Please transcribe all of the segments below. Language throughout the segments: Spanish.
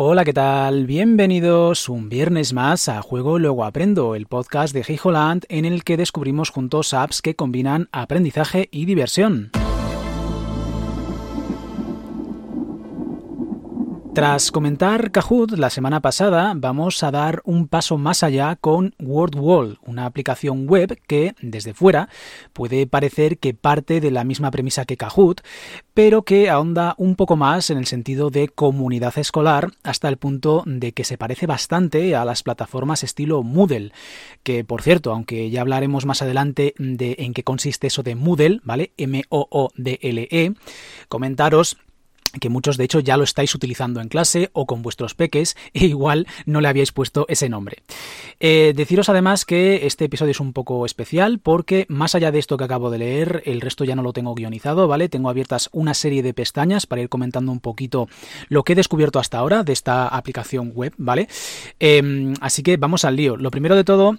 Hola, ¿qué tal? Bienvenidos un viernes más a Juego Luego Aprendo, el podcast de Hey Holland en el que descubrimos juntos apps que combinan aprendizaje y diversión. Tras comentar Kahoot la semana pasada, vamos a dar un paso más allá con WordWall, una aplicación web que, desde fuera, puede parecer que parte de la misma premisa que Kahoot, pero que ahonda un poco más en el sentido de comunidad escolar, hasta el punto de que se parece bastante a las plataformas estilo Moodle, que por cierto, aunque ya hablaremos más adelante de en qué consiste eso de Moodle, ¿vale? M-O-O-D-L-E, comentaros que muchos de hecho ya lo estáis utilizando en clase o con vuestros peques e igual no le habíais puesto ese nombre. Eh, deciros además que este episodio es un poco especial porque más allá de esto que acabo de leer, el resto ya no lo tengo guionizado, ¿vale? Tengo abiertas una serie de pestañas para ir comentando un poquito lo que he descubierto hasta ahora de esta aplicación web, ¿vale? Em, así que vamos al lío. Lo primero de todo...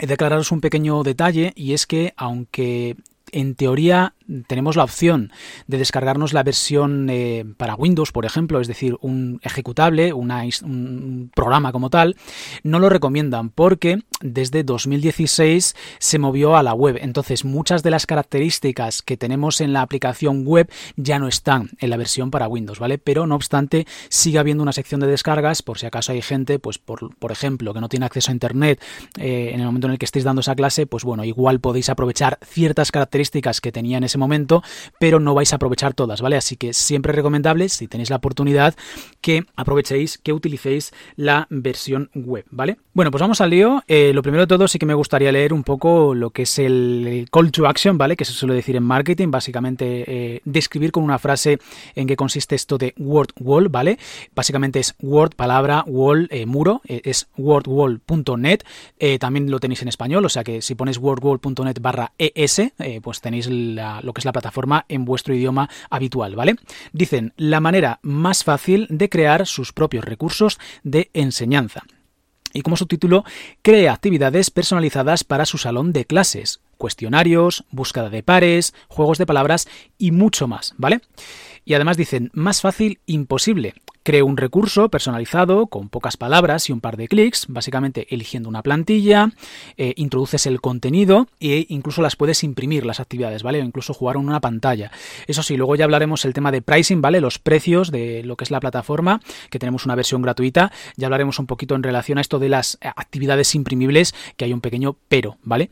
Declararos un pequeño detalle y es que aunque en teoría tenemos la opción de descargarnos la versión eh, para Windows, por ejemplo, es decir, un ejecutable, un programa como tal, no lo recomiendan porque desde 2016 se movió a la web. Entonces, muchas de las características que tenemos en la aplicación web ya no están en la versión para Windows, ¿vale? Pero no obstante, sigue habiendo una sección de descargas por si acaso hay gente, pues por, por ejemplo, que no tiene acceso a Internet eh, en el momento en el que estéis dando esa clase, pues bueno, igual podéis aprovechar ciertas características que tenía en ese momento, pero no vais a aprovechar todas, ¿vale? Así que siempre recomendable, si tenéis la oportunidad, que aprovechéis, que utilicéis la versión web, ¿vale? Bueno, pues vamos al lío. Eh, lo primero de todo sí que me gustaría leer un poco lo que es el, call to action, ¿vale? Que se suele decir en marketing, básicamente eh, describir con una frase en qué consiste esto de word wall, ¿vale? Básicamente es word, palabra, wall, eh, muro, es wordwall.net, también lo tenéis en español, o sea que si pones wordwall.net barra es, pues tenéis lo que es la plataforma en vuestro idioma habitual, ¿vale? Dicen la manera más fácil de crear sus propios recursos de enseñanza. Y como subtítulo, crea actividades personalizadas para su salón de clases, cuestionarios, búsqueda de pares, juegos de palabras y mucho más, ¿vale? Y además dicen, más fácil imposible. Creo un recurso personalizado con pocas palabras y un par de clics, básicamente eligiendo una plantilla, eh, introduces el contenido e incluso las puedes imprimir las actividades, ¿vale? O incluso jugar en una pantalla. Eso sí, luego ya hablaremos el tema de pricing, ¿vale? Los precios de lo que es la plataforma, que tenemos una versión gratuita. Ya hablaremos un poquito en relación a esto de las actividades imprimibles, que hay un pequeño pero, ¿vale?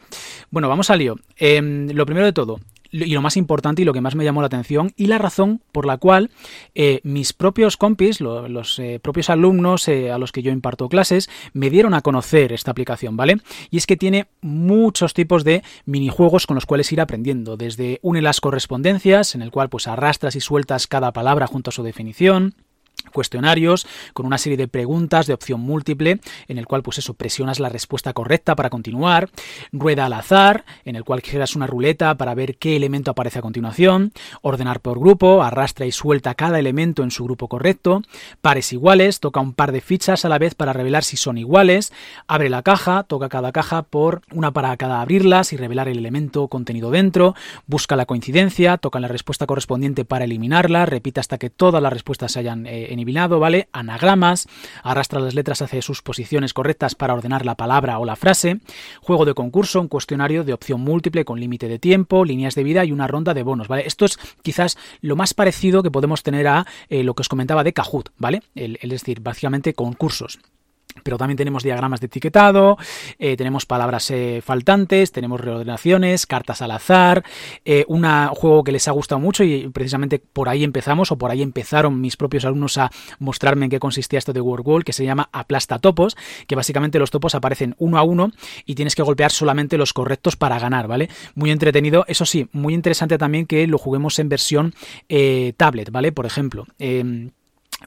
Bueno, vamos al lío. Em, lo primero de todo, y lo más importante y lo que más me llamó la atención y la razón por la cual eh, mis propios compis, los eh, propios alumnos eh, a los que yo imparto clases, me dieron a conocer esta aplicación, ¿vale? Y es que tiene muchos tipos de minijuegos con los cuales ir aprendiendo, desde une las correspondencias, en el cual pues arrastras y sueltas cada palabra junto a su definición, cuestionarios con una serie de preguntas de opción múltiple en el cual pues eso presionas la respuesta correcta para continuar, rueda al azar en el cual giras una ruleta para ver qué elemento aparece a continuación, ordenar por grupo, arrastra y suelta cada elemento en su grupo correcto, pares iguales, toca un par de fichas a la vez para revelar si son iguales, abre la caja, toca cada caja por una para cada abrirlas y revelar el elemento contenido dentro, busca la coincidencia, toca la respuesta correspondiente para eliminarla, repite hasta que todas las respuestas se hayan eh, ¿vale? Anagramas, arrastra las letras hacia sus posiciones correctas para ordenar la palabra o la frase, juego de concurso, un cuestionario de opción múltiple con límite de tiempo, líneas de vida y una ronda de bonos, ¿vale? Esto es quizás lo más parecido que podemos tener a eh, lo que os comentaba de Kahoot, ¿vale? es decir, básicamente concursos pero también tenemos diagramas de etiquetado, eh, tenemos palabras eh, faltantes, tenemos reordenaciones, cartas al azar, eh, un juego que les ha gustado mucho y precisamente por ahí empezamos o por ahí empezaron mis propios alumnos a mostrarme en qué consistía esto de Word que se llama Aplasta Topos, que básicamente los topos aparecen uno a uno y tienes que golpear solamente los correctos para ganar, ¿vale? Muy entretenido, eso sí, muy interesante también que lo juguemos en versión tablet, ¿vale? Por ejemplo, em,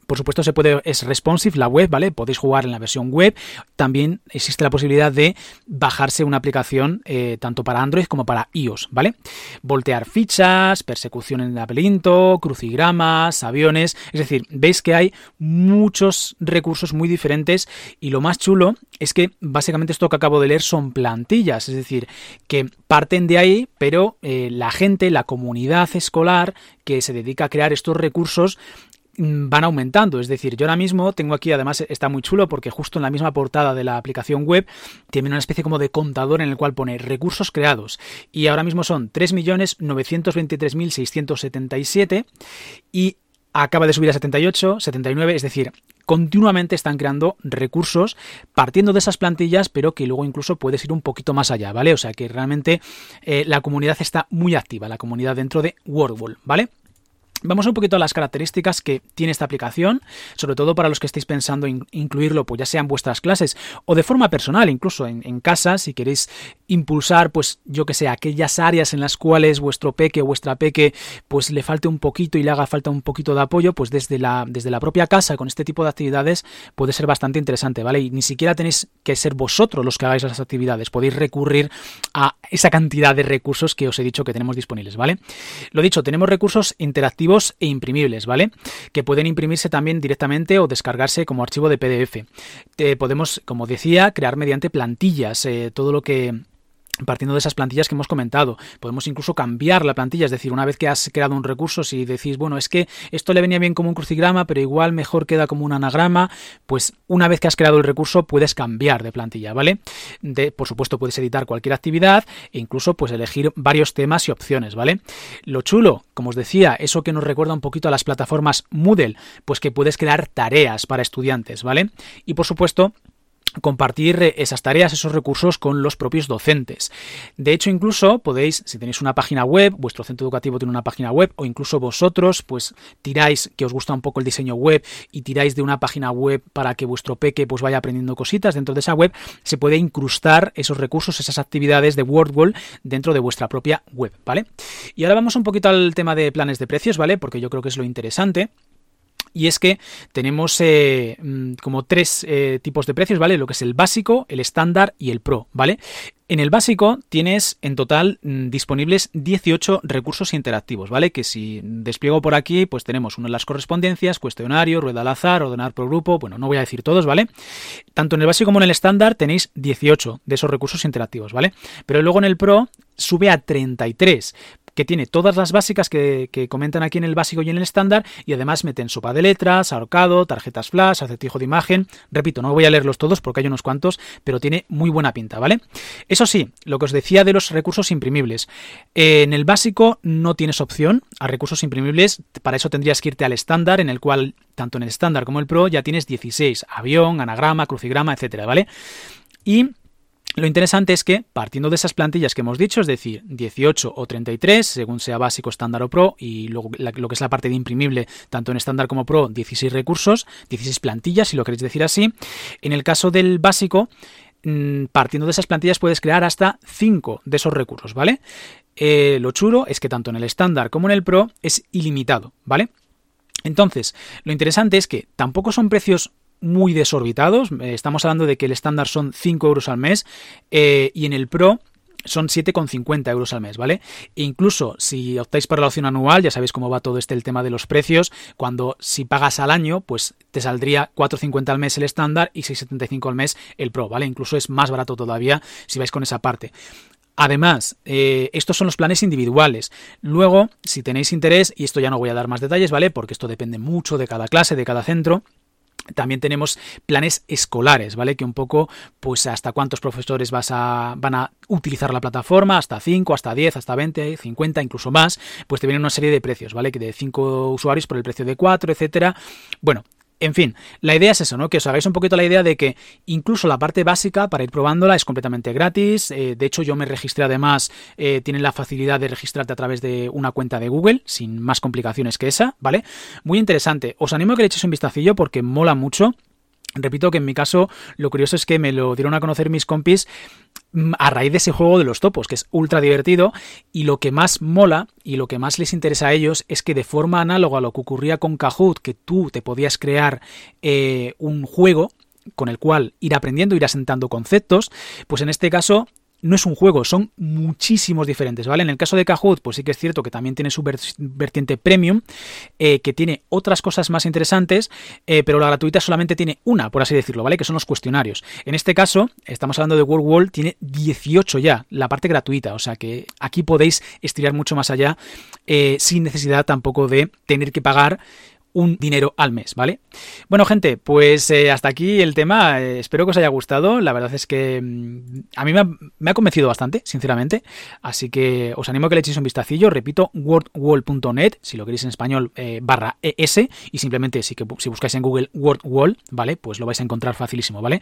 por supuesto, se puede, es responsive la web, ¿vale? Podéis jugar en la versión web. También existe la posibilidad de bajarse una aplicación eh, tanto para Android como para iOS, ¿vale? Voltear fichas, persecución en laberinto, crucigramas, aviones. Es decir, veis que hay muchos recursos muy diferentes y lo más chulo es que básicamente esto que acabo de leer son plantillas, es decir, que parten de ahí, pero eh, la gente, la comunidad escolar que se dedica a crear estos recursos van aumentando. Es decir, yo ahora mismo tengo aquí, además está muy chulo porque justo en la misma portada de la aplicación web tiene una especie como de contador en el cual pone recursos creados. Y ahora mismo son 3.923.677 y acaba de subir a 78, 79, es decir, continuamente están creando recursos partiendo de esas plantillas, pero que luego incluso puedes ir un poquito más allá, ¿vale? O sea que realmente eh, la comunidad está muy activa, la comunidad dentro de WordWall, ¿vale? Vamos un poquito a las características que tiene esta aplicación, sobre todo para los que estéis pensando en incluirlo, pues ya sea en vuestras clases o de forma personal, incluso en, casa, si queréis impulsar, pues yo que sé, aquellas áreas en las cuales vuestro peque o vuestra peque pues le falte un poquito y le haga falta un poquito de apoyo, pues desde la, desde la propia casa con este tipo de actividades puede ser bastante interesante, ¿vale? Y ni siquiera tenéis que ser vosotros los que hagáis las actividades, podéis recurrir a esa cantidad de recursos que os he dicho que tenemos disponibles, ¿vale? Lo dicho, tenemos recursos interactivos e imprimibles, ¿vale? Que pueden imprimirse también directamente o descargarse como archivo de PDF. podemos, como decía, crear mediante plantillas, eh, todo lo que partiendo de esas plantillas que hemos comentado. Podemos incluso cambiar la plantilla, es decir, una vez que has creado un recurso, si decís, bueno, es que esto le venía bien como un crucigrama, pero igual mejor queda como un anagrama, pues una vez que has creado el recurso puedes cambiar de plantilla, ¿vale? De, por supuesto, puedes editar cualquier actividad e incluso pues elegir varios temas y opciones, ¿vale? Lo chulo, como os decía, eso que nos recuerda un poquito a las plataformas Moodle, pues que puedes crear tareas para estudiantes, ¿vale? Y por supuesto, compartir eh, esas tareas, esos recursos con los propios docentes. De hecho, incluso podéis, si tenéis una página web, vuestro centro educativo tiene una página web, o incluso vosotros, pues tiráis, que os gusta un poco el diseño web, y tiráis de una página web para que vuestro peque pues vaya aprendiendo cositas dentro de esa web, se puede incrustar esos recursos, esas actividades de WordWall dentro de vuestra propia web, ¿vale? Y ahora vamos un poquito al tema de planes de precios, ¿vale? Porque yo creo que es lo interesante. Y es que tenemos eh, mm, como tres eh, tipos de precios, ¿vale? Lo que es el básico, el estándar y el pro, ¿vale? En el básico tienes en total mm, disponibles 18 recursos interactivos, ¿vale? Que si despliego por aquí, pues tenemos uno de las correspondencias, cuestionario, rueda al azar, ordenar por grupo, bueno, no voy a decir todos, ¿vale? Tanto en el básico como en el estándar tenéis 18 de esos recursos interactivos, ¿vale? Pero luego en el Pro sube a 33 que tiene todas las básicas que, comentan aquí en el básico y en el estándar y además meten sopa de letras, ahorcado, tarjetas flash, acertijo de imagen. Repito, no voy a leerlos todos porque hay unos cuantos, pero tiene muy buena pinta, ¿vale? Eso sí, lo que os decía de los recursos imprimibles. en el básico no tienes opción a recursos imprimibles, para eso tendrías que irte al estándar, en el cual tanto en el estándar como el pro ya tienes 16, avión, anagrama, crucigrama, etcétera, ¿vale? Y lo interesante es que, partiendo de esas plantillas que hemos dicho, es decir, 18 o 33, según sea básico, estándar o pro, y lo que es la parte de imprimible, tanto en estándar como pro, 16 recursos, 16 plantillas, si lo queréis decir así. En el caso del básico, mm, partiendo de esas plantillas puedes crear hasta 5 de esos recursos, ¿vale? Eh, lo chulo es que tanto en el estándar como en el pro es ilimitado, ¿vale? Entonces, lo interesante es que tampoco son precios muy desorbitados. Eh, estamos hablando de que el estándar son 5 euros al mes eh, y en el Pro son 7,50 euros al mes, ¿vale? E incluso si optáis por la opción anual, ya sabéis cómo va todo este el tema de los precios, cuando si pagas al año, pues te saldría 4,50 al mes el estándar y 6,75 al mes el Pro, ¿vale? Incluso es más barato todavía si vais con esa parte. Además, eh, estos son los planes individuales. Luego, si tenéis interés, y esto ya no voy a dar más detalles, ¿vale? Porque esto depende mucho de cada clase, de cada centro, también tenemos planes escolares, ¿vale? Que un poco, pues hasta cuántos profesores vas a, van a utilizar la plataforma, hasta 5, hasta 10, hasta 20, 50, incluso más, pues te vienen una serie de precios, ¿vale? Que de 5 usuarios por el precio de 4, etcétera. Bueno, en fin, la idea es eso, ¿no? Que os hagáis un poquito la idea de que incluso la parte básica para ir probándola es completamente gratis. Eh, de hecho, yo me registré además, eh, tienen la facilidad de registrarte a través de una cuenta de Google, sin más complicaciones que esa, ¿vale? Muy interesante. Os animo a que le echéis un vistacillo porque mola mucho. Repito que en mi caso lo curioso es que me lo dieron a conocer mis compis a raíz de ese juego de los topos, que es ultra divertido, y lo que más mola y lo que más les interesa a ellos es que de forma análoga a lo que ocurría con Kahoot, que tú te podías crear eh, un juego con el cual ir aprendiendo, ir asentando conceptos, pues en este caso no es un juego, son muchísimos diferentes, ¿vale? En el caso de Kahoot, pues sí que es cierto que también tiene su vertiente premium, eh, que tiene otras cosas más interesantes, eh, pero la gratuita solamente tiene una, por así decirlo, ¿vale? Que son los cuestionarios. En este caso, estamos hablando de World Wall, tiene 18 ya, la parte gratuita, o sea que aquí podéis estirar mucho más allá, eh, sin necesidad tampoco de tener que pagar un dinero al mes, ¿vale? Bueno, gente, pues eh, hasta aquí el tema. Eh, espero que os haya gustado. La verdad es que mm, a mí me ha, convencido bastante, sinceramente. Así que os animo a que le echéis un vistacillo. Repito, wordwall.net, si lo queréis en español, eh, barra ES. Y simplemente si, que, si buscáis en Google WordWall, ¿vale? Pues lo vais a encontrar facilísimo, ¿vale?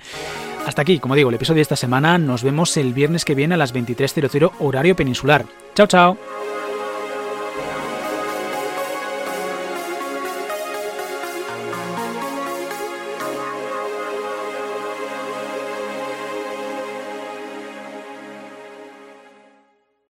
Hasta aquí, como digo, el episodio de esta semana. Nos vemos el viernes que viene a las 23.00 horario peninsular. Chao, chao.